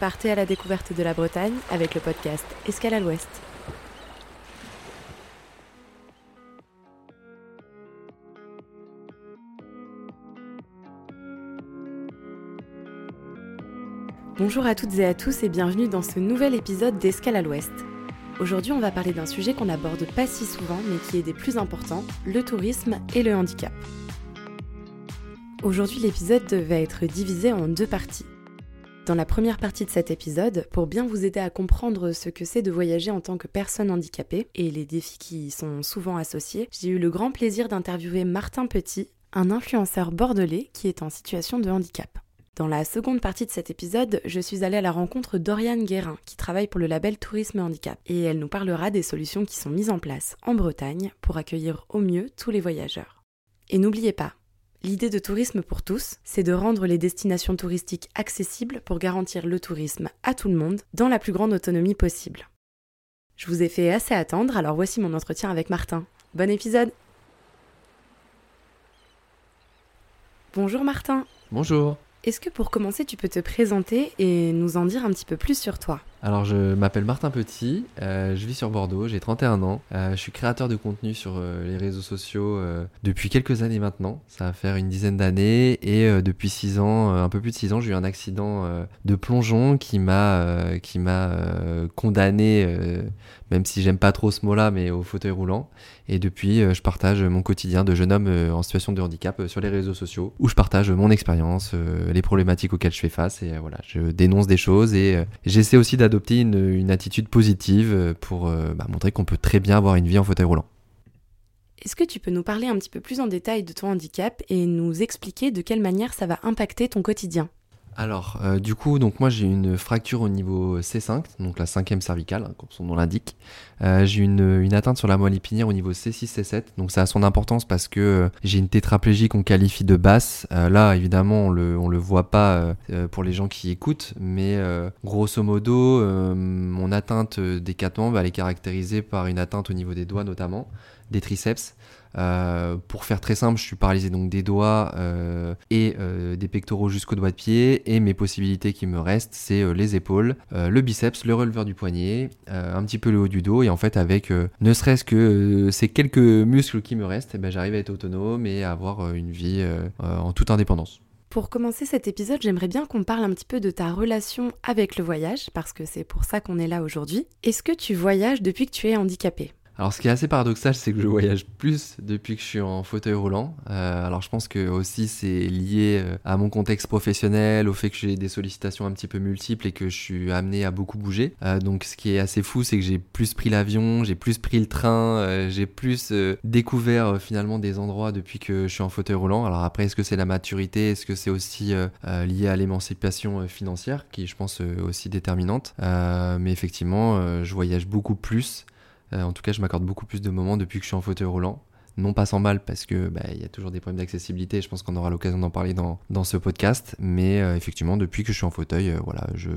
Partez à la découverte de la Bretagne avec le podcast Escale à l'Ouest. Bonjour à toutes et à tous et bienvenue dans ce nouvel épisode d'Escale à l'Ouest. Aujourd'hui, on va parler d'un sujet qu'on n'aborde pas si souvent mais qui est des plus importants, le tourisme et le handicap. Aujourd'hui, l'épisode va être divisé en deux parties. Dans la première partie de cet épisode, pour bien vous aider à comprendre ce que c'est de voyager en tant que personne handicapée et les défis qui y sont souvent associés, j'ai eu le grand plaisir d'interviewer Martin Petit, un influenceur bordelais qui est en situation de handicap. Dans la seconde partie de cet épisode, je suis allée à la rencontre d'Oriane Guérin, qui travaille pour le label Tourisme Handicap, et elle nous parlera des solutions qui sont mises en place en Bretagne pour accueillir au mieux tous les voyageurs. Et n'oubliez pas, L'idée de tourisme pour tous, c'est de rendre les destinations touristiques accessibles pour garantir le tourisme à tout le monde dans la plus grande autonomie possible. Je vous ai fait assez attendre, alors voici mon entretien avec Martin. Bon épisode Bonjour Martin Bonjour Est-ce que pour commencer tu peux te présenter et nous en dire un petit peu plus sur toi? Alors je m'appelle Martin Petit, euh, je vis sur Bordeaux, j'ai 31 ans, euh, je suis créateur de contenu sur euh, les réseaux sociaux depuis quelques années maintenant, ça va faire une dizaine d'années et depuis 6 ans, un peu plus de 6 ans, j'ai eu un accident de plongeon qui m'a qui m'a condamné, même si j'aime pas trop ce mot-là, mais au fauteuil roulant. Et depuis, je partage mon quotidien de jeune homme en situation de handicap sur les réseaux sociaux, où je partage mon expérience, les problématiques auxquelles je fais face. Et voilà, je dénonce des choses et j'essaie aussi adopter une, attitude positive euh, pour euh, bah, montrer qu'on peut très bien avoir une vie en fauteuil roulant. Est-ce que tu peux nous parler un petit peu plus en détail de ton handicap et nous expliquer de quelle manière ça va impacter ton quotidien? Alors, euh, du coup, donc moi j'ai une fracture au niveau C5, donc la cinquième cervicale, hein, comme son nom l'indique. Euh, j'ai une, atteinte sur la moelle épinière au niveau C6, C7, donc ça a son importance parce que euh, j'ai une tétraplégie qu'on qualifie de basse. là, évidemment, on le, le voit pas pour les gens qui écoutent, mais grosso modo, mon atteinte des quatre membres, elle est caractérisée par une atteinte au niveau des doigts notamment, des triceps. Euh, pour faire très simple, je suis paralysé donc des doigts euh, et euh, des pectoraux jusqu'au doigt de pied. Et mes possibilités qui me restent, c'est les épaules, le biceps, le releveur du poignet, un petit peu le haut du dos. Et en fait, avec ne serait-ce que ces quelques muscles qui me restent, eh ben, j'arrive à être autonome et à avoir une vie en toute indépendance. Pour commencer cet épisode, j'aimerais bien qu'on parle un petit peu de ta relation avec le voyage, parce que c'est pour ça qu'on est là aujourd'hui. Est-ce que tu voyages depuis que tu es handicapé? Alors, ce qui est assez paradoxal, c'est que je voyage plus depuis que je suis en fauteuil roulant. Euh, alors, je pense que aussi c'est lié euh, à mon contexte professionnel, au fait que j'ai des sollicitations un petit peu multiples et que je suis amené à beaucoup bouger. Euh, donc, ce qui est assez fou, c'est que j'ai plus pris l'avion, j'ai plus pris le train, j'ai plus découvert finalement des endroits depuis que je suis en fauteuil roulant. Alors après, est-ce que c'est la maturité, est-ce que c'est aussi lié à l'émancipation financière, qui je pense aussi déterminante? mais effectivement, je voyage beaucoup plus. Euh, en tout cas, je m'accorde beaucoup plus de moments depuis que je suis en fauteuil roulant. Non pas sans mal parce que bah, il y a toujours des problèmes d'accessibilité. Je pense qu'on aura l'occasion d'en parler dans, dans, ce podcast. Mais euh, effectivement, depuis que je suis en fauteuil, euh, voilà, je,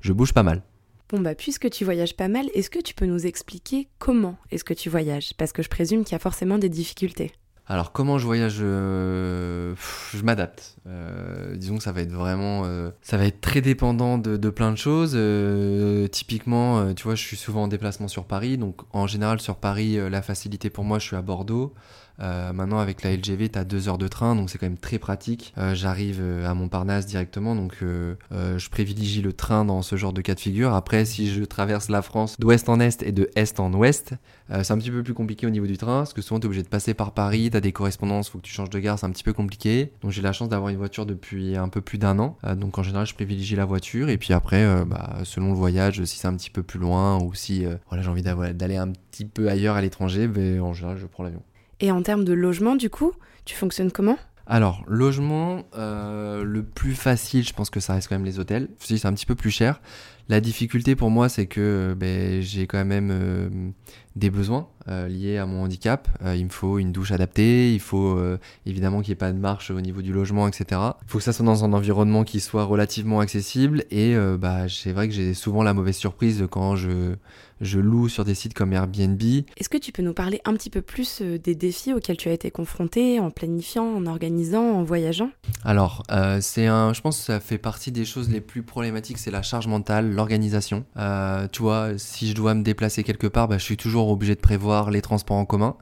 je bouge pas mal. Bon bah puisque tu voyages pas mal, est-ce que tu peux nous expliquer comment est-ce que tu voyages? Parce que je présume qu'il y a forcément des difficultés. Alors comment je voyage Je m'adapte. Euh, disons que ça va être vraiment, euh, ça va être très dépendant de, plein de choses. typiquement, tu vois, je suis souvent en déplacement sur Paris, donc en général sur Paris, la facilité pour moi, je suis à Bordeaux. Euh, maintenant, avec la LGV, tu as deux heures de train, donc c'est quand même très pratique. Euh, j'arrive euh, à Montparnasse directement, donc je privilégie le train dans ce genre de cas de figure. Après, si je traverse la France d'ouest en est et de est en ouest, c'est un petit peu plus compliqué au niveau du train, parce que souvent tu es obligé de passer par Paris, tu as des correspondances, faut que tu changes de gare, c'est un petit peu compliqué. Donc j'ai la chance d'avoir une voiture depuis un peu plus d'un an. donc en général, je privilégie la voiture. Et puis après, bah, selon le voyage, si c'est un petit peu plus loin ou si voilà, j'ai envie d'aller un petit peu ailleurs à l'étranger, ben, en général, je prends l'avion. Et en termes de logement, du coup, tu fonctionnes comment? Alors, logement, euh, le plus facile, je pense que ça reste quand même les hôtels. c'est un petit peu plus cher. La difficulté pour moi, c'est que ben, j'ai quand même euh, des besoins liés à mon handicap. il me faut une douche adaptée, il faut évidemment qu'il n'y ait pas de marche au niveau du logement, etc. Il faut que ça soit dans un environnement qui soit relativement accessible et bah, c'est vrai que j'ai souvent la mauvaise surprise quand je je loue sur des sites comme Airbnb. Est-ce que tu peux nous parler un petit peu plus euh, des défis auxquels tu as été confronté en planifiant, en organisant, en voyageant? Alors, euh, c'est un, je pense que ça fait partie des choses les plus problématiques, c'est la charge mentale, l'organisation. Euh, tu vois, si je dois me déplacer quelque part, bah, je suis toujours obligé de prévoir les transports en commun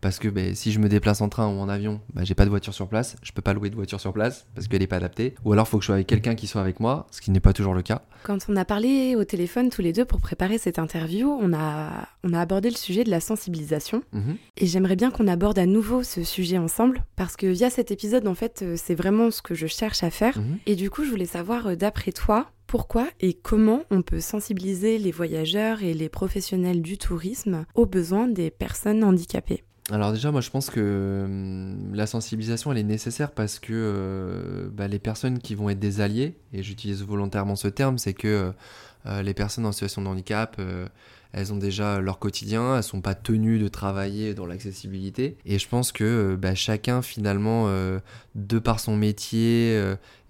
parce que ben, si je me déplace en train ou en avion, ben, j'ai pas de voiture sur place, je peux pas louer de voiture sur place parce qu'elle est pas adaptée. Ou alors il faut que je sois avec quelqu'un qui soit avec moi, ce qui n'est pas toujours le cas. Quand on a parlé au téléphone tous les deux pour préparer cette interview, on a, on a abordé le sujet de la sensibilisation. Mhm. Et j'aimerais bien qu'on aborde à nouveau ce sujet ensemble parce que via cet épisode, en fait, euh, c'est vraiment ce que je cherche à faire. Mhm. Et du coup, je voulais savoir, euh, d'après toi, pourquoi et comment on peut sensibiliser les voyageurs et les professionnels du tourisme aux besoins des personnes handicapées? Alors déjà, moi je pense que hum, la sensibilisation elle est nécessaire parce que euh, bah, les personnes qui vont être des alliés, et j'utilise volontairement ce terme, c'est que euh, les personnes en situation de handicap, euh, elles ont déjà leur quotidien, elles sont pas tenues de travailler dans l'accessibilité. Et je pense que bah, chacun finalement, de par son métier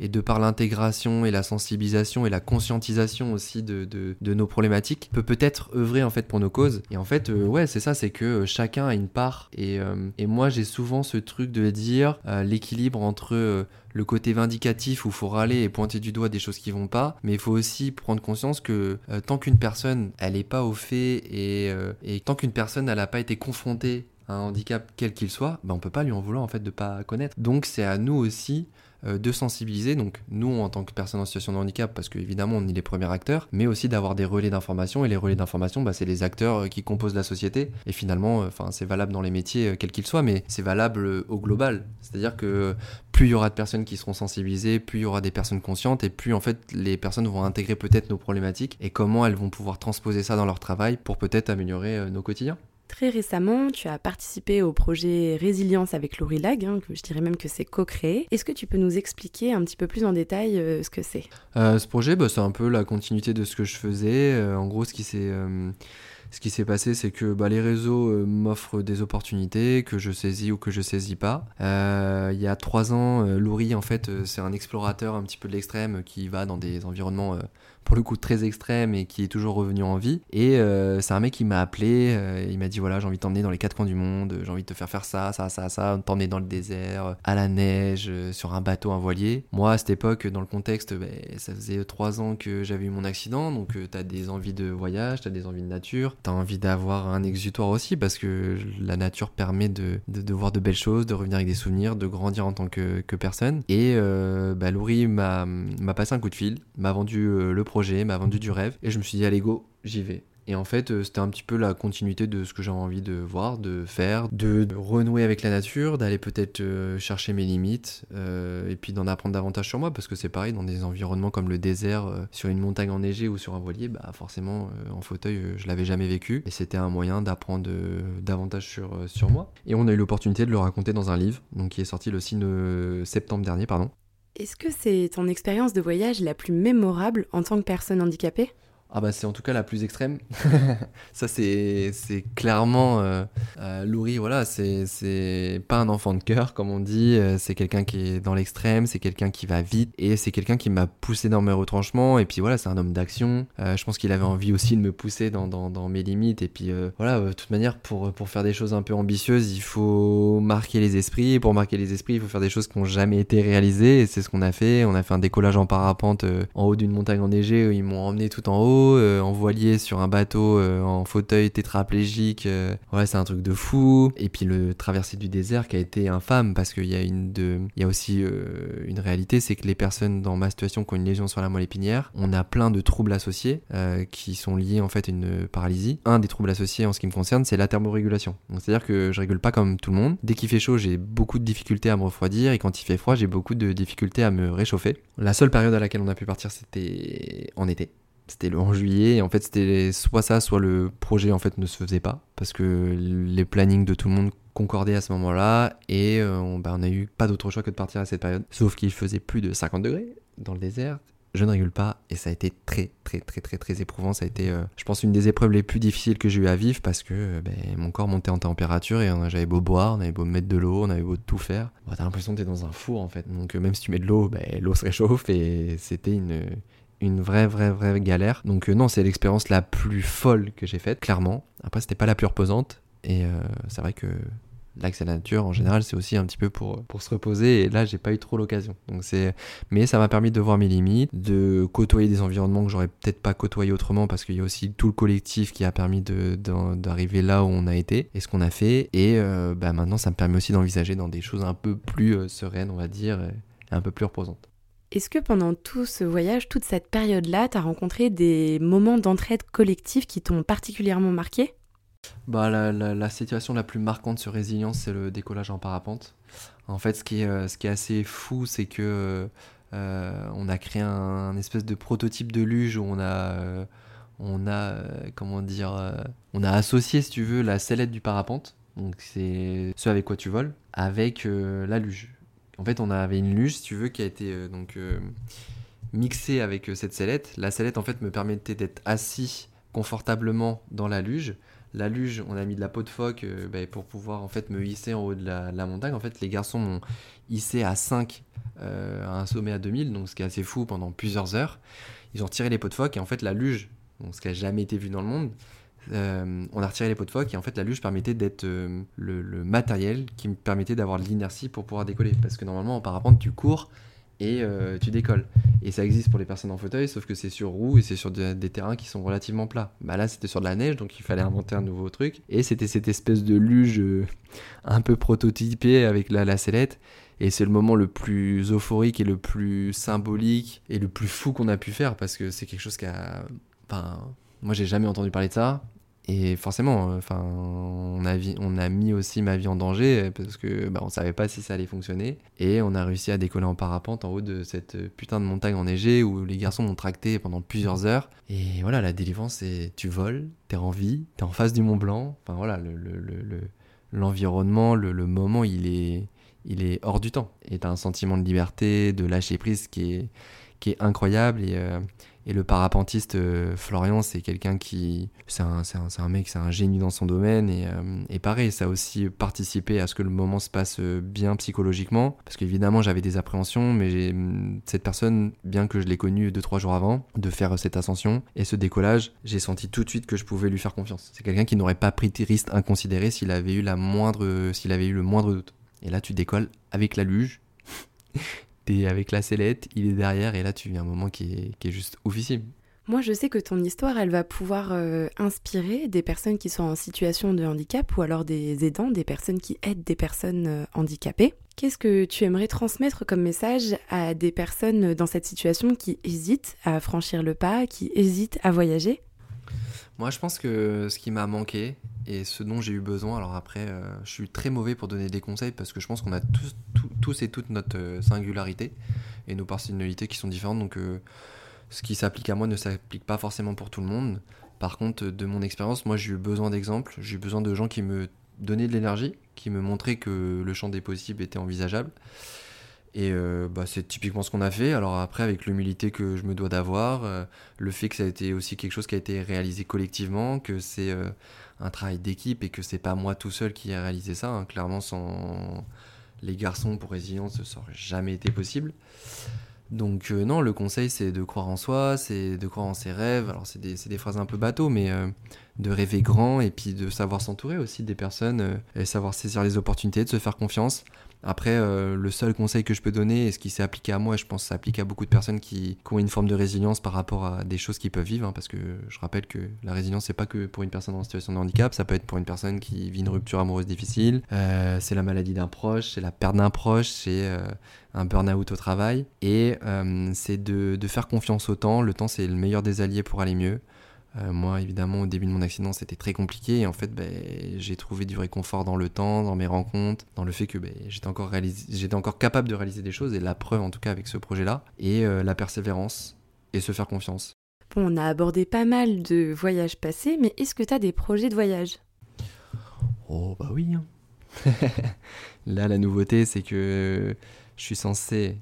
et de par l'intégration et la sensibilisation et la conscientisation aussi de, nos problématiques, peut peut-être œuvrer en fait pour nos causes. Et en fait, ouais, c'est ça, c'est que chacun a une part. Et, moi, j'ai souvent ce truc de dire l'équilibre entre le côté vindicatif où il faut râler et pointer du doigt des choses qui vont pas, mais il faut aussi prendre conscience que euh, tant qu'une personne elle est pas au fait et, euh, et tant qu'une personne n'a pas été confrontée à un handicap quel qu'il soit, ben on peut pas lui en vouloir en fait de pas connaître. Donc c'est à nous aussi de sensibiliser, donc nous en tant que personnes en situation de handicap, parce qu'évidemment on est les premiers acteurs, mais aussi d'avoir des relais d'information, et les relais d'information, bah, c'est les acteurs euh, qui composent la société, et finalement, euh, enfin c'est valable dans les métiers quels qu'ils soient, mais c'est valable au global, c'est-à-dire que plus il y aura de personnes qui seront sensibilisées, plus il y aura des personnes conscientes, et plus en fait les personnes vont intégrer peut-être nos problématiques, et comment elles vont pouvoir transposer ça dans leur travail pour peut-être améliorer nos quotidiens. Très récemment, tu as participé au projet Résilience avec Laurie Lag, hein, que je dirais même que c'est co-créé. Est-ce que tu peux nous expliquer un petit peu plus en détail euh, ce que c'est? Euh, Ce projet, bah, c'est un peu la continuité de ce que je faisais. Euh, en gros, ce qui s'est passé, c'est que bah, les réseaux m'offrent des opportunités que je saisis ou que je saisis pas. il y a trois ans, Laurie, en fait, c'est un explorateur un petit peu de l'extrême qui va dans des environnements pour le coup très extrême et qui est toujours revenu en vie. Et euh, c'est un mec qui m'a appelé, euh, il m'a dit voilà, j'ai envie de t'emmener dans les quatre coins du monde, j'ai envie de te faire faire ça, ça, ça, ça, t'emmener dans le désert, à la neige, euh, sur un bateau, un voilier. Moi, à cette époque, dans le contexte, ben, ça faisait trois ans que j'avais eu mon accident, donc t'as des envies de voyage, t'as des envies de nature, t'as envie d'avoir un exutoire aussi parce que la nature permet de, de, voir de belles choses, de revenir avec des souvenirs, de grandir en tant que, personne. Et bah, m'a passé un coup de fil, m'a vendu le projet m'a vendu du rêve, et je me suis dit, allez go, j'y vais. Et en fait, euh, c'était un petit peu la continuité de ce que j'avais envie de voir, de faire, de, renouer avec la nature, d'aller peut-être euh, chercher mes limites, euh, et puis d'en apprendre davantage sur moi, parce que c'est pareil, dans des environnements comme le désert, sur une montagne enneigée ou sur un voilier, bah forcément, en fauteuil, je l'avais jamais vécu, et c'était un moyen d'apprendre davantage sur, sur moi. Et on a eu l'opportunité de le raconter dans un livre, donc qui est sorti le 6 septembre dernier, pardon. Est-ce que c'est ton expérience de voyage la plus mémorable en tant que personne handicapée? Ah bah c'est en tout cas la plus extrême. ça c'est clairement euh, euh voilà, c'est pas un enfant de cœur comme on dit, euh, c'est quelqu'un qui est dans l'extrême, c'est quelqu'un qui va vite et c'est quelqu'un qui m'a poussé dans mes retranchements et puis voilà, c'est un homme d'action. Euh, je pense qu'il avait envie aussi de me pousser dans, mes limites et puis voilà, de toute manière pour, pour faire des choses un peu ambitieuses, il faut marquer les esprits et pour marquer les esprits, il faut faire des choses qui n'ont jamais été réalisées et c'est ce qu'on a fait. On a fait un décollage en parapente en haut d'une montagne enneigée, ils m'ont emmené tout en haut euh, en voilier sur un bateau, euh, en fauteuil tétraplégique. Euh, ouais, c'est un truc de fou. Et puis le traversée du désert qui a été infâme parce qu'il y a une il y a aussi une réalité, c'est que les personnes dans ma situation qui ont une lésion sur la moelle épinière, on a plein de troubles associés qui sont liés en fait à une paralysie. Un des troubles associés en ce qui me concerne, c'est la thermorégulation. C'est-à-dire que je régule pas comme tout le monde. Dès qu'il fait chaud, j'ai beaucoup de difficultés à me refroidir et quand il fait froid, j'ai beaucoup de difficultés à me réchauffer. La seule période à laquelle on a pu partir, c'était en été. C'était le en juillet. Et en fait, c'était soit ça, soit le projet en fait ne se faisait pas parce que les plannings de tout le monde concordaient à ce moment-là et euh, on, bah, on a eu pas d'autre choix que de partir à cette période. Sauf qu'il faisait plus de 50 degrés dans le désert je ne régule pas et ça a été très très très très très éprouvant. Ça a été, euh, je pense, une des épreuves les plus difficiles que j'ai eu à vivre parce que euh, ben, mon corps montait en température et j'avais beau boire, on avait beau mettre de l'eau, on avait beau tout faire. Bon, T'as l'impression que t'es dans un four en fait. Donc même si tu mets de l'eau, ben, l'eau se réchauffe et c'était une une vraie, vraie, vraie galère. Donc non, c'est l'expérience la plus folle que j'ai faite, clairement. Après, c'était pas la plus reposante. Et c'est vrai que l'accès à la nature en général c'est aussi un petit peu pour, pour se reposer et là j'ai pas eu trop l'occasion donc c'est mais ça m'a permis de voir mes limites de côtoyer des environnements que j'aurais peut-être pas côtoyé autrement parce qu'il y a aussi tout le collectif qui a permis d'arriver là où on a été et ce qu'on a fait et euh, bah, maintenant ça me permet aussi d'envisager dans des choses un peu plus euh, sereines on va dire et un peu plus reposantes est-ce que pendant tout ce voyage, toute cette période-là, tu as rencontré des moments d'entraide collective qui t'ont particulièrement marqué? Bah, la, situation la plus marquante sur résilience, c'est le décollage en parapente. En fait, ce qui est, euh, assez fou, c'est que euh, on a créé un, espèce de prototype de luge où on a, euh, on a comment dire, on a associé, si tu veux, la sellette du parapente, donc c'est ce avec quoi tu voles, avec la luge. En fait, on avait une luge, si tu veux, qui a été donc mixée avec cette sellette. La sellette, en fait, me permettait d'être assis confortablement dans la luge la luge, on a mis de la peau de phoque euh, bah, pour pouvoir en fait me hisser en haut de la, montagne. En fait, les garçons m'ont hissé à 5 euh, à un sommet à 2000, donc ce qui est assez fou pendant plusieurs heures. Ils ont retiré les peaux de phoque et en fait la luge, ce qui a jamais été vu dans le monde, euh, on a retiré les peaux de phoque et en fait la luge permettait d'être le, matériel qui me permettait d'avoir l'inertie pour pouvoir décoller. Parce que normalement en parapente tu cours et euh, tu décolles. Et ça existe pour les personnes en fauteuil, sauf que c'est sur roue et c'est sur des terrains qui sont relativement plats. Bah là, c'était sur de la neige, donc il fallait inventer un nouveau truc. Et c'était cette espèce de luge euh, un peu prototypée avec la, la sellette. Et c'est le moment le plus euphorique et le plus symbolique et le plus fou qu'on a pu faire parce que c'est quelque chose qui a. Enfin, moi j'ai jamais entendu parler de ça. Et forcément, enfin, on a, mis aussi ma vie en danger parce que bah, on savait pas si ça allait fonctionner. Et on a réussi à décoller en parapente en haut de cette putain de montagne enneigée où les garçons m'ont tracté pendant plusieurs heures. Et voilà, la délivrance, c'est tu voles, t'es en vie, t'es en face du Mont Blanc. Enfin voilà, l'environnement, le, moment, il est, il est hors du temps. Et t'as un sentiment de liberté, de lâcher prise qui est, qui est incroyable. Et, euh, et le parapentiste euh, Florian, c'est quelqu'un qui. C'est un, mec, c'est un génie dans son domaine. Et, euh, et, pareil, ça a aussi participé à ce que le moment se passe euh, bien psychologiquement. Parce qu'évidemment, j'avais des appréhensions, mais mm, cette personne, bien que je l'ai connue 2-3 jours avant, de faire cette ascension et ce décollage, j'ai senti tout de suite que je pouvais lui faire confiance. C'est quelqu'un qui n'aurait pas pris de risque inconsidéré s'il avait eu la moindre, s'il avait eu le moindre doute. Et là, tu décolles avec la luge. Avec la sellette, il est derrière, et là tu vis un moment qui est, juste oufissime. Moi, je sais que ton histoire, elle va pouvoir euh, inspirer des personnes qui sont en situation de handicap ou alors des aidants, des personnes qui aident des personnes euh, handicapées. Qu'est-ce que tu aimerais transmettre comme message à des personnes dans cette situation qui hésitent à franchir le pas, qui hésitent à voyager? Moi, je pense que ce qui m'a manqué et ce dont j'ai eu besoin, alors après, euh, je suis très mauvais pour donner des conseils parce que je pense qu'on a tous, et toutes notre euh, singularité et nos personnalités qui sont différentes. Donc, euh, ce qui s'applique à moi ne s'applique pas forcément pour tout le monde. Par contre, de mon expérience, moi j'ai eu besoin d'exemples, j'ai eu besoin de gens qui me donnaient de l'énergie, qui me montraient que le champ des possibles était envisageable. Et euh, bah, c'est typiquement ce qu'on a fait. Alors après, avec l'humilité que je me dois d'avoir, le fait que ça a été aussi quelque chose qui a été réalisé collectivement, que c'est un travail d'équipe et que c'est pas moi tout seul qui ai réalisé ça. Hein. Clairement, sans les garçons pour résilience, ça aurait jamais été possible. Donc euh, non, le conseil c'est de croire en soi, c'est de croire en ses rêves. Alors c'est des, des, phrases un peu bateau, mais euh, de rêver grand et puis de savoir s'entourer aussi des personnes euh, et savoir saisir les opportunités, de se faire confiance. Après, euh, le seul conseil que je peux donner, et ce qui s'est appliqué à moi, et je pense que ça s'applique à beaucoup de personnes qui, ont une forme de résilience par rapport à des choses qu'ils peuvent vivre, hein, parce que je rappelle que la résilience, c'est pas que pour une personne en situation de handicap, ça peut être pour une personne qui vit une rupture amoureuse difficile, euh, c'est la maladie d'un proche, c'est la perte d'un proche, c'est euh, un burn-out au travail, et c'est de faire confiance au temps. Le temps, c'est le meilleur des alliés pour aller mieux. Euh, moi, évidemment, au début de mon accident, c'était très compliqué. Et en fait, ben, j'ai trouvé du réconfort dans le temps, dans mes rencontres, dans le fait que ben, j'étais encore, encore capable de réaliser des choses. Et la preuve, en tout cas, avec ce projet-là. Et euh, la persévérance et se faire confiance. Bon, on a abordé pas mal de voyages passés, mais est-ce que tu as des projets de voyage? Oh, bah oui. Hein. Là, la nouveauté, c'est que je suis censé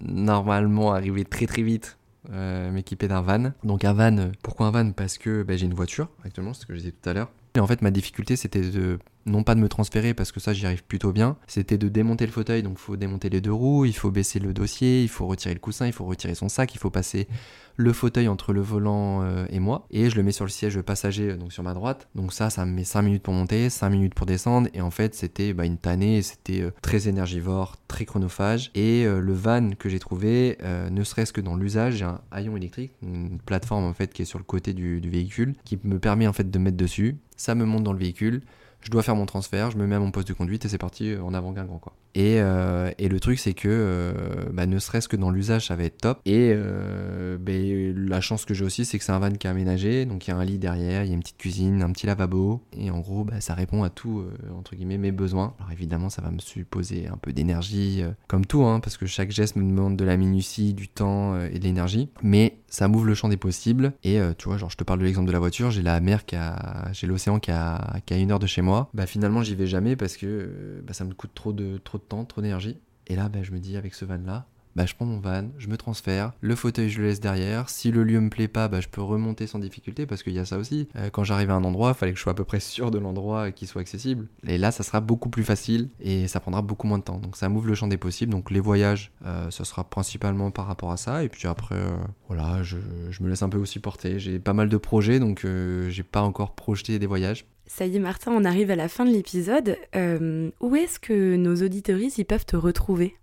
normalement arriver très très vite m'équiper d'un van. Donc un van, pourquoi un van? Parce que bah, j'ai une voiture actuellement, c'est ce que je disais tout à l'heure. Et en fait, ma difficulté, c'était de non pas de me transférer parce que ça j'y arrive plutôt bien, c'était de démonter le fauteuil, donc il faut démonter les deux roues, il faut baisser le dossier, il faut retirer le coussin, il faut retirer son sac, il faut passer le fauteuil entre le volant euh, et moi, et je le mets sur le siège passager, euh, donc sur ma droite. Donc ça, ça me met 5 minutes pour monter, 5 minutes pour descendre, et en fait c'était bah, une tannée, c'était euh, très énergivore, très chronophage, et le van que j'ai trouvé, ne serait-ce que dans l'usage, j'ai un haillon électrique, une plateforme en fait qui est sur le côté du, du véhicule, qui me permet en fait de mettre dessus, ça me monte dans le véhicule, je dois faire mon transfert, je me mets à mon poste de conduite et c'est parti en avant Guingamp quoi. Et, euh, et, le truc, c'est que euh, bah, ne serait-ce que dans l'usage, ça va être top. Et euh, bah, la chance que j'ai aussi, c'est que c'est un van qui est aménagé. Donc il y a un lit derrière, il y a une petite cuisine, un petit lavabo. Et en gros, bah, ça répond à tout, entre guillemets, mes besoins. Alors évidemment, ça va me supposer un peu d'énergie, comme tout, hein, parce que chaque geste me demande de la minutie, du temps et de l'énergie. Mais ça m'ouvre le champ des possibles. Et tu vois, genre, je te parle de l'exemple de la voiture. J'ai la mer qui a. J'ai l'océan qui a, qui une heure de chez moi. Bah finalement, j'y vais jamais parce que bah, ça me coûte trop de, trop de temps, trop d'énergie. Et là, ben, je me dis, avec ce van-là, bah, je prends mon van, je me transfère, le fauteuil je le laisse derrière. Si le lieu me plaît pas, bah, je peux remonter sans difficulté parce qu'il y a ça aussi. Euh, quand j'arrive à un endroit, il fallait que je sois à peu près sûr de l'endroit qui soit accessible. Et là, ça sera beaucoup plus facile et ça prendra beaucoup moins de temps. Donc ça m'ouvre le champ des possibles. Donc les voyages, euh, ce sera principalement par rapport à ça. Et puis après, euh, voilà, je, me laisse un peu aussi porter. J'ai pas mal de projets, donc j'ai pas encore projeté des voyages. Ça y est, Martin, on arrive à la fin de l'épisode. Euh, où est-ce que nos auditories y peuvent te retrouver?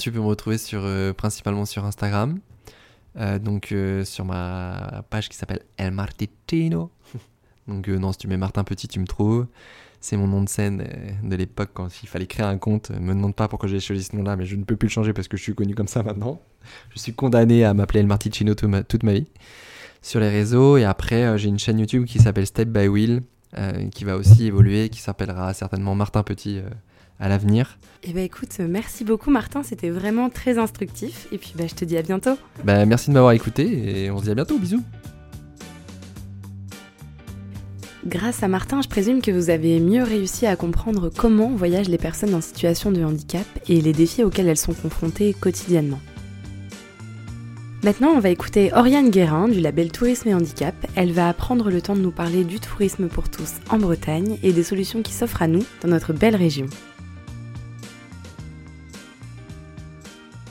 Tu peux me retrouver sur, euh, principalement sur Instagram. Euh, donc sur ma page qui s'appelle El Martitino. donc non, si tu mets Martin Petit, tu me trouves. C'est mon nom de scène de l'époque quand il fallait créer un compte. Me demande pas pourquoi j'ai choisi ce nom-là, mais je ne peux plus le changer parce que je suis connu comme ça maintenant. Je suis condamné à m'appeler El Martitino toute ma vie sur les réseaux. Et après, j'ai une chaîne YouTube qui s'appelle Step by Will euh, qui va aussi évoluer, qui s'appellera certainement Martin Petit euh, à l'avenir. Eh ben écoute, merci beaucoup Martin, c'était vraiment très instructif. Et puis bah, je te dis à bientôt. Bah, merci de m'avoir écouté et on se dit à bientôt, bisous. Grâce à Martin, je présume que vous avez mieux réussi à comprendre comment voyagent les personnes en situation de handicap et les défis auxquels elles sont confrontées quotidiennement. Maintenant, on va écouter Oriane Guérin du label Tourisme et Handicap. Elle va prendre le temps de nous parler du tourisme pour tous en Bretagne et des solutions qui s'offrent à nous dans notre belle région.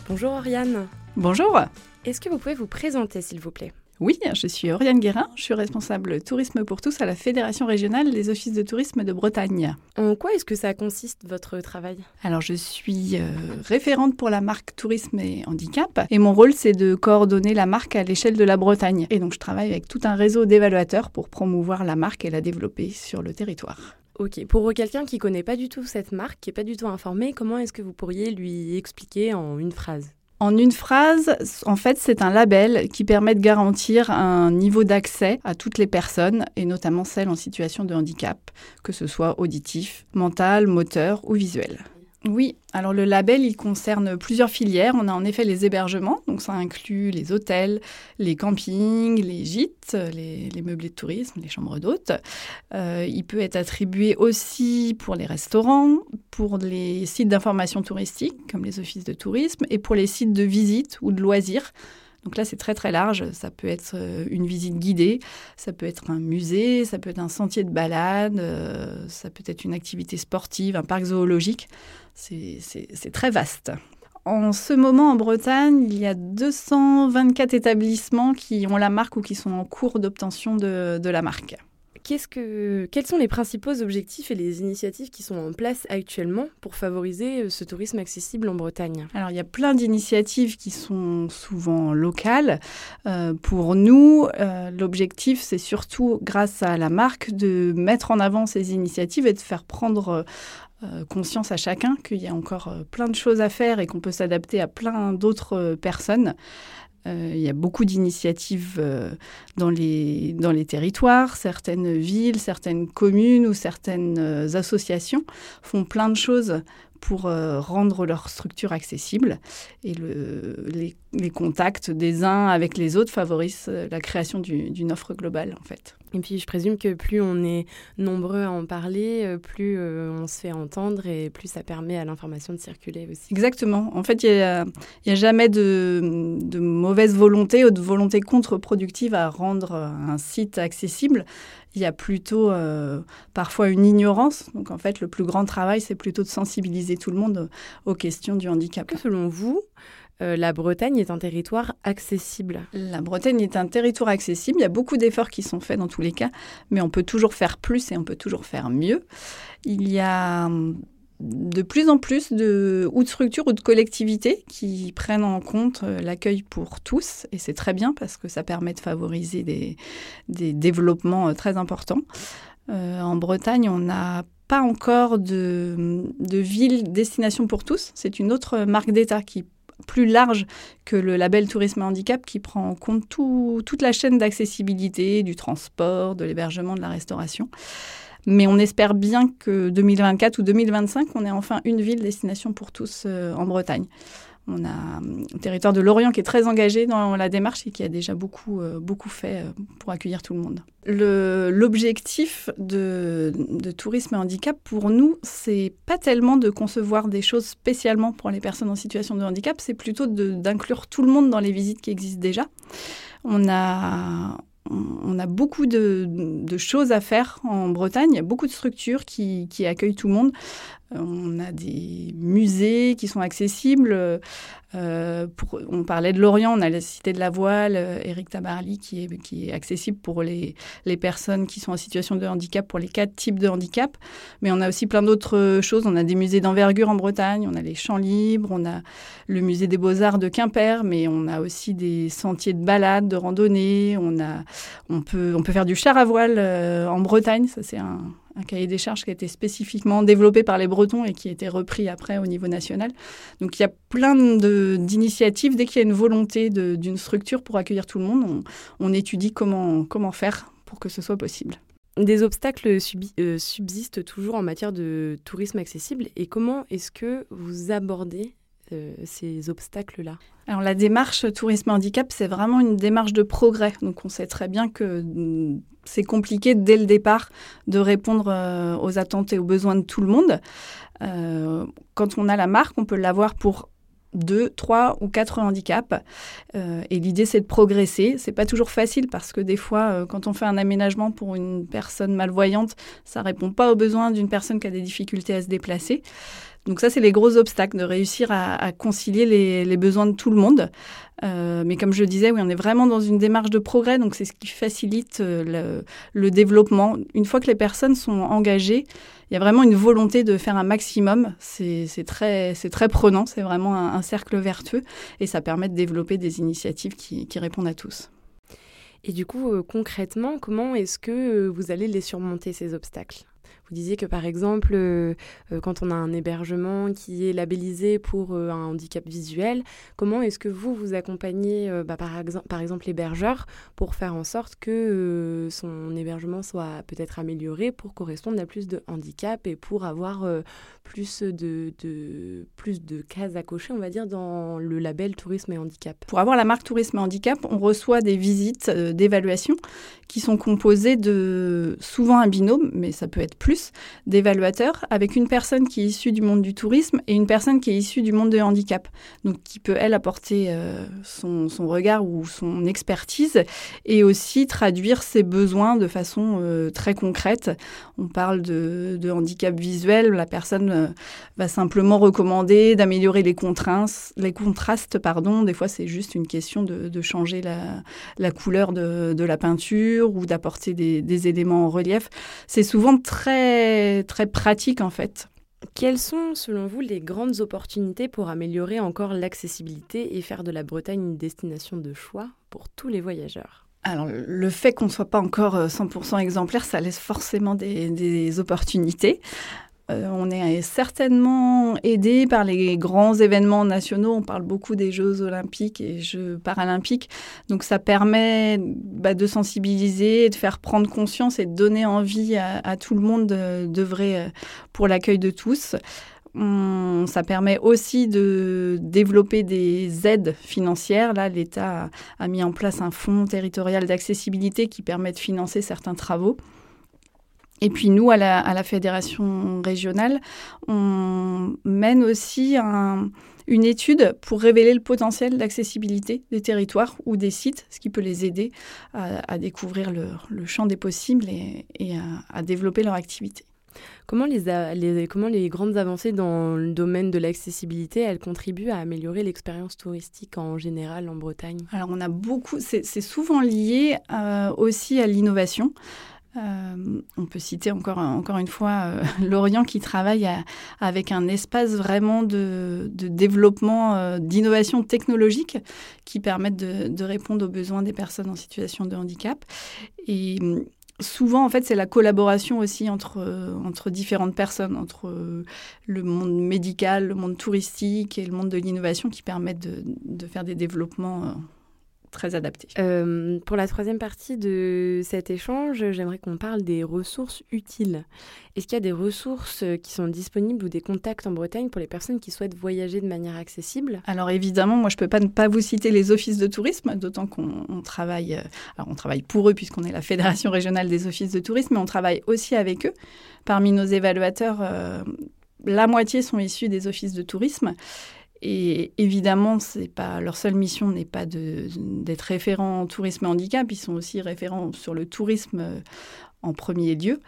Bonjour Oriane. Bonjour. Est-ce que vous pouvez vous présenter s'il vous plaît? Oui, je suis Oriane Guérin, je suis responsable tourisme pour tous à la Fédération régionale des offices de tourisme de Bretagne. En quoi est-ce que ça consiste votre travail? Alors je suis euh, référente pour la marque Tourisme et Handicap et mon rôle c'est de coordonner la marque à l'échelle de la Bretagne. Et donc je travaille avec tout un réseau d'évaluateurs pour promouvoir la marque et la développer sur le territoire. Ok, pour quelqu'un qui connaît pas du tout cette marque, qui est pas du tout informé, comment est-ce que vous pourriez lui expliquer en une phrase? En une phrase, en fait, c'est un label qui permet de garantir un niveau d'accès à toutes les personnes, et notamment celles en situation de handicap, que ce soit auditif, mental, moteur ou visuel. Oui, alors le label, il concerne plusieurs filières. On a en effet les hébergements, donc ça inclut les hôtels, les campings, les gîtes, les, meublés de tourisme, les chambres d'hôtes. Euh, il peut être attribué aussi pour les restaurants, pour les sites d'information touristique, comme les offices de tourisme, et pour les sites de visite ou de loisirs. Donc là, c'est très très large. Ça peut être euh, une visite guidée, ça peut être un musée, ça peut être un sentier de balade, euh, ça peut être une activité sportive, un parc zoologique. C'est très vaste. En ce moment, en Bretagne, il y a 224 établissements qui ont la marque ou qui sont en cours d'obtention de, la marque. Que, quels sont les principaux objectifs et les initiatives qui sont en place actuellement pour favoriser euh, ce tourisme accessible en Bretagne? Alors, il y a plein d'initiatives qui sont souvent locales. Euh, pour nous, euh, l'objectif, c'est surtout, grâce à la marque, de mettre en avant ces initiatives et de faire prendre conscience à chacun qu'il y a encore plein de choses à faire et qu'on peut s'adapter à plein d'autres personnes. Il y a beaucoup d'initiatives dans, les, dans les territoires. Certaines villes, certaines communes ou certaines associations font plein de choses pour rendre leur structure accessible. Et le, les, contacts des uns avec les autres favorisent la création d'une offre globale, en fait. Et puis je présume que plus on est nombreux à en parler, euh, plus euh, on se fait entendre et plus ça permet à l'information de circuler aussi. Exactement. En fait, il n'y a, a, jamais de, de, mauvaise volonté ou de volonté contre-productive à rendre un site accessible. Il y a plutôt euh, parfois une ignorance. Donc en fait, le plus grand travail, c'est plutôt de sensibiliser tout le monde aux questions du handicap. Que selon vous, euh, la Bretagne est un territoire accessible. La Bretagne est un territoire accessible. Il y a beaucoup d'efforts qui sont faits dans tous les cas, mais on peut toujours faire plus et on peut toujours faire mieux. Il y a hum, de plus en plus de, ou de structures ou de collectivités qui prennent en compte euh, l'accueil pour tous, et c'est très bien parce que ça permet de favoriser des, développements euh, très importants. en Bretagne, on n'a pas encore de, de ville destination pour tous. C'est une autre marque d'État qui plus large que le label Tourisme Handicap qui prend en compte toute la chaîne d'accessibilité, du transport, de l'hébergement, de la restauration. Mais on espère bien que 2024 ou 2025, on ait enfin une ville destination pour tous euh, en Bretagne. On a le territoire de Lorient qui est très engagé dans la démarche et qui a déjà beaucoup, euh, beaucoup fait euh, pour accueillir tout le monde. L'objectif de, tourisme et handicap, pour nous, c'est pas tellement de concevoir des choses spécialement pour les personnes en situation de handicap, c'est plutôt d'inclure tout le monde dans les visites qui existent déjà. On a, beaucoup de, choses à faire en Bretagne. Il y a beaucoup de structures qui accueillent tout le monde. On a des musées qui sont accessibles. Euh, on parlait de Lorient, on a la Cité de la Voile, euh, Éric Tabarly, qui est, accessible pour les, personnes qui sont en situation de handicap, pour les quatre types de handicap. Mais on a aussi plein d'autres choses. On a des musées d'envergure en Bretagne, on a les champs libres, on a le musée des beaux-arts de Quimper, mais on a aussi des sentiers de balade, de randonnée. On peut faire du char à voile euh, en Bretagne, ça c'est un, un cahier des charges qui a été spécifiquement développé par les Bretons et qui a été repris après au niveau national. Donc il y a plein d'initiatives. Dès qu'il y a une volonté d'une structure pour accueillir tout le monde, on, étudie comment, comment faire pour que ce soit possible. Des obstacles euh, subsistent toujours en matière de tourisme accessible et comment est-ce que vous abordez euh, ces obstacles-là Alors la démarche tourisme handicap, c'est vraiment une démarche de progrès. Donc on sait très bien que mm, c'est compliqué dès le départ de répondre euh, aux attentes et aux besoins de tout le monde. Euh, quand on a la marque, on peut l'avoir pour deux, trois ou quatre handicaps. et l'idée, c'est de progresser. C'est pas toujours facile parce que des fois, quand on fait un aménagement pour une personne malvoyante, ça répond pas aux besoins d'une personne qui a des difficultés à se déplacer. Donc ça, c'est les gros obstacles, de réussir à, concilier les, besoins de tout le monde. Euh, mais comme je disais, oui, on est vraiment dans une démarche de progrès, donc c'est ce qui facilite euh, le, développement. Une fois que les personnes sont engagées, il y a vraiment une volonté de faire un maximum. C'est très, très prenant, c'est vraiment un, cercle vertueux, et ça permet de développer des initiatives qui, répondent à tous. Et du coup, euh, concrètement, comment est-ce que vous allez les surmonter, ces obstacles? Vous disiez que par exemple, euh, euh, quand on a un hébergement qui est labellisé pour euh, un handicap visuel, comment est-ce que vous vous accompagnez bah, par, exemple l'hébergeur pour faire en sorte que son hébergement soit peut-être amélioré pour correspondre à plus de handicap et pour avoir plus de, de, plus de cases à cocher, on va dire, dans le label tourisme et handicap? Pour avoir la marque tourisme et handicap, on reçoit des visites d'évaluation qui sont composées de souvent un binôme, mais ça peut être plus d'évaluateurs avec une personne qui est issue du monde du tourisme et une personne qui est issue du monde de handicap. Donc qui peut, elle, apporter euh, son, regard ou son expertise et aussi traduire ses besoins de façon euh, très concrète. On parle de, handicap visuel, la personne euh, va simplement recommander d'améliorer les, les contrastes. Pardon. Des fois, c'est juste une question de, changer la, couleur de, la peinture ou d'apporter des éléments en relief. C'est souvent très très, pratique en fait. Quelles sont, selon vous, les grandes opportunités pour améliorer encore l'accessibilité et faire de la Bretagne une destination de choix pour tous les voyageurs? Alors, le fait qu'on ne soit pas encore 100% euh, exemplaire, ça laisse forcément des opportunités. Euh, on est certainement aidé par les grands événements nationaux. On parle beaucoup des Jeux olympiques et Jeux paralympiques. Donc ça permet bah, de sensibiliser, de faire prendre conscience et de donner envie à, tout le monde d'œuvrer euh, pour l'accueil de tous. ça permet aussi de développer des aides financières. Là, l'État a, mis en place un fonds territorial d'accessibilité qui permet de financer certains travaux. Et puis nous, à la, fédération régionale, on mène aussi une étude pour révéler le potentiel d'accessibilité des territoires ou des sites, ce qui peut les aider à, découvrir le, champ des possibles et, à développer leur activité. Comment les, comment les grandes avancées dans le domaine de l'accessibilité, elles contribuent à améliorer l'expérience touristique en général en Bretagne? Alors on a beaucoup, c'est souvent lié euh, aussi à l'innovation. Euh, on peut citer encore, encore une fois euh, Lorient qui travaille avec un espace vraiment de, développement, d'innovation technologique qui permettent de, répondre aux besoins des personnes en situation de handicap. Et souvent, en fait, c'est la collaboration aussi entre, euh, entre différentes personnes, entre euh, le monde médical, le monde touristique et le monde de l'innovation qui permettent de, faire des développements euh, très adapté. Euh, pour la troisième partie de cet échange, j'aimerais qu'on parle des ressources utiles. Est-ce qu'il y a des ressources euh, qui sont disponibles ou des contacts en Bretagne pour les personnes qui souhaitent voyager de manière accessible? Alors évidemment, moi je ne peux pas ne pas vous citer les offices de tourisme, d'autant qu'on travaille, euh, alors on travaille pour eux puisqu'on est la Fédération régionale des offices de tourisme, mais on travaille aussi avec eux. Parmi nos évaluateurs, la moitié sont issus des offices de tourisme. Et évidemment, c'est pas leur seule mission n'est pas d'être référent en tourisme et handicap. Ils sont aussi référents sur le tourisme euh, en premier lieu.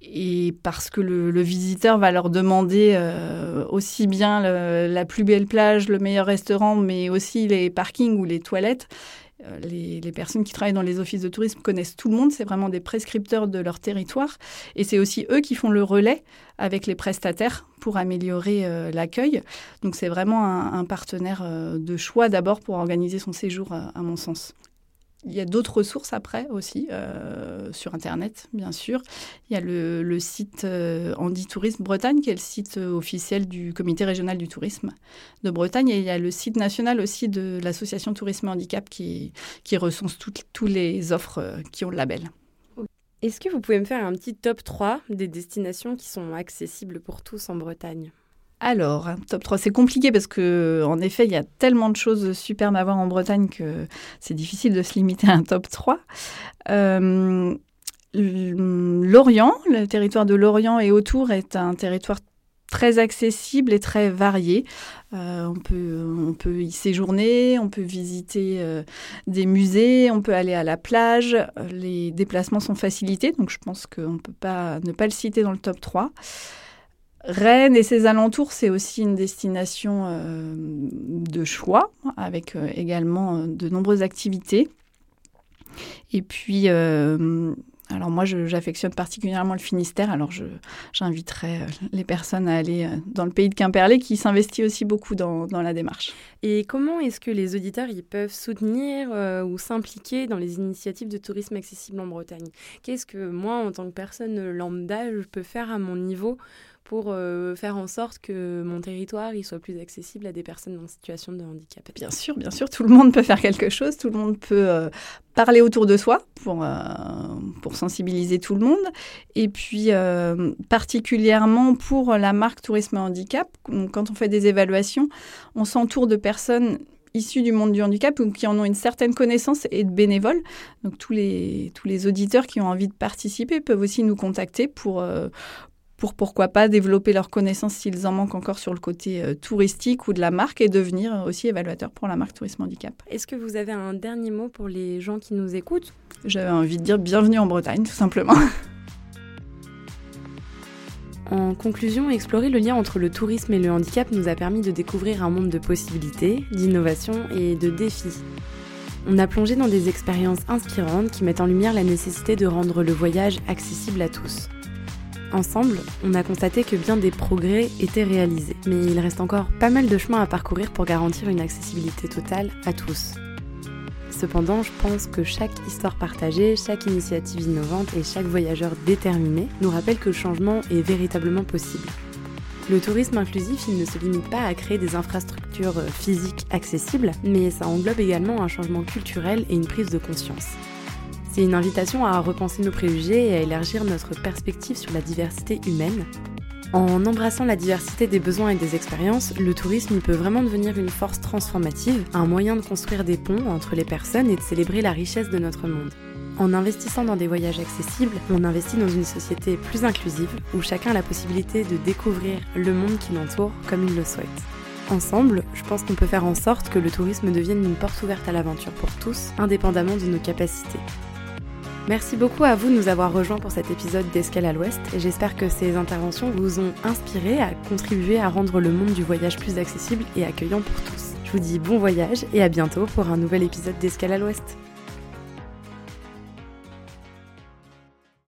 Et parce que le, visiteur va leur demander euh, aussi bien la plus belle plage, le meilleur restaurant, mais aussi les parkings ou les toilettes. Euh, les, personnes qui travaillent dans les offices de tourisme connaissent tout le monde, c'est vraiment des prescripteurs de leur territoire. Et c'est aussi eux qui font le relais avec les prestataires pour améliorer euh, l'accueil. Donc c'est vraiment un, partenaire euh, de choix d'abord pour organiser son séjour, à mon sens. Il y a d'autres ressources après aussi, euh, sur Internet, bien sûr. Il y a le, site euh, Tourisme Bretagne, qui est le site euh, officiel du Comité régional du tourisme de Bretagne. Et il y a le site national aussi de l'Association Tourisme Handicap qui, recense toutes les offres euh, qui ont le label. Est-ce que vous pouvez me faire un petit top 3 des destinations qui sont accessibles pour tous en Bretagne? Alors, top 3, c'est compliqué parce que en effet, il y a tellement de choses superbes à voir en Bretagne que c'est difficile de se limiter à un top 3. Euh, L'Orient, le territoire de l'Orient et autour est un territoire très accessible et très varié. Euh, on, peut, y séjourner, on peut visiter euh, des musées, on peut aller à la plage. Les déplacements sont facilités, donc je pense qu'on ne peut pas ne pas le citer dans le top 3. Rennes et ses alentours, c'est aussi une destination euh, de choix, avec euh, également euh, de nombreuses activités. Et puis, alors moi, j'affectionne particulièrement le Finistère, alors j'inviterai les personnes à aller dans le pays de Quimperlé, qui s'investit aussi beaucoup dans, dans, la démarche. Et comment est-ce que les auditeurs ils peuvent soutenir ou s'impliquer dans les initiatives de tourisme accessible en Bretagne? Qu'est-ce que moi, en tant que personne lambda, je peux faire à mon niveau pour euh, faire en sorte que mon territoire soit plus accessible à des personnes en situation de handicap. Bien sûr, bien sûr, tout le monde peut faire quelque chose, tout le monde peut euh, parler autour de soi pour, euh, pour sensibiliser tout le monde. Et puis, particulièrement pour la marque Tourisme Handicap, quand on fait des évaluations, on s'entoure de personnes issus du monde du handicap ou qui en ont une certaine connaissance et de bénévoles. Donc tous les auditeurs qui ont envie de participer peuvent aussi nous contacter pour, pour pourquoi pas développer leurs connaissances s'ils en manquent encore sur le côté euh, touristique ou de la marque et devenir aussi évaluateur pour la marque Tourisme Handicap. Est-ce que vous avez un dernier mot pour les gens qui nous écoutent? J'avais envie de dire bienvenue en Bretagne, tout simplement. En conclusion, explorer le lien entre le tourisme et le handicap nous a permis de découvrir un monde de possibilités, d'innovations et de défis. On a plongé dans des expériences inspirantes qui mettent en lumière la nécessité de rendre le voyage accessible à tous. Ensemble, on a constaté que bien des progrès étaient réalisés, mais il reste encore pas mal de chemin à parcourir pour garantir une accessibilité totale à tous. Cependant, je pense que chaque histoire partagée, chaque initiative innovante et chaque voyageur déterminé nous rappelle que le changement est véritablement possible. Le tourisme inclusif, il ne se limite pas à créer des infrastructures physiques accessibles, mais ça englobe également un changement culturel et une prise de conscience. C'est une invitation à repenser nos préjugés et à élargir notre perspective sur la diversité humaine. En embrassant la diversité des besoins et des expériences, le tourisme peut vraiment devenir une force transformative, un moyen de construire des ponts entre les personnes et de célébrer la richesse de notre monde. En investissant dans des voyages accessibles, on investit dans une société plus inclusive où chacun a la possibilité de découvrir le monde qui l'entoure comme il le souhaite. Ensemble, je pense qu'on peut faire en sorte que le tourisme devienne une porte ouverte à l'aventure pour tous, indépendamment de nos capacités. Merci beaucoup à vous de nous avoir rejoints pour cet épisode d'Escale à l'Ouest et j'espère que ces interventions vous ont inspiré à contribuer à rendre le monde du voyage plus accessible et accueillant pour tous. Je vous dis bon voyage et à bientôt pour un nouvel épisode d'Escale à l'Ouest.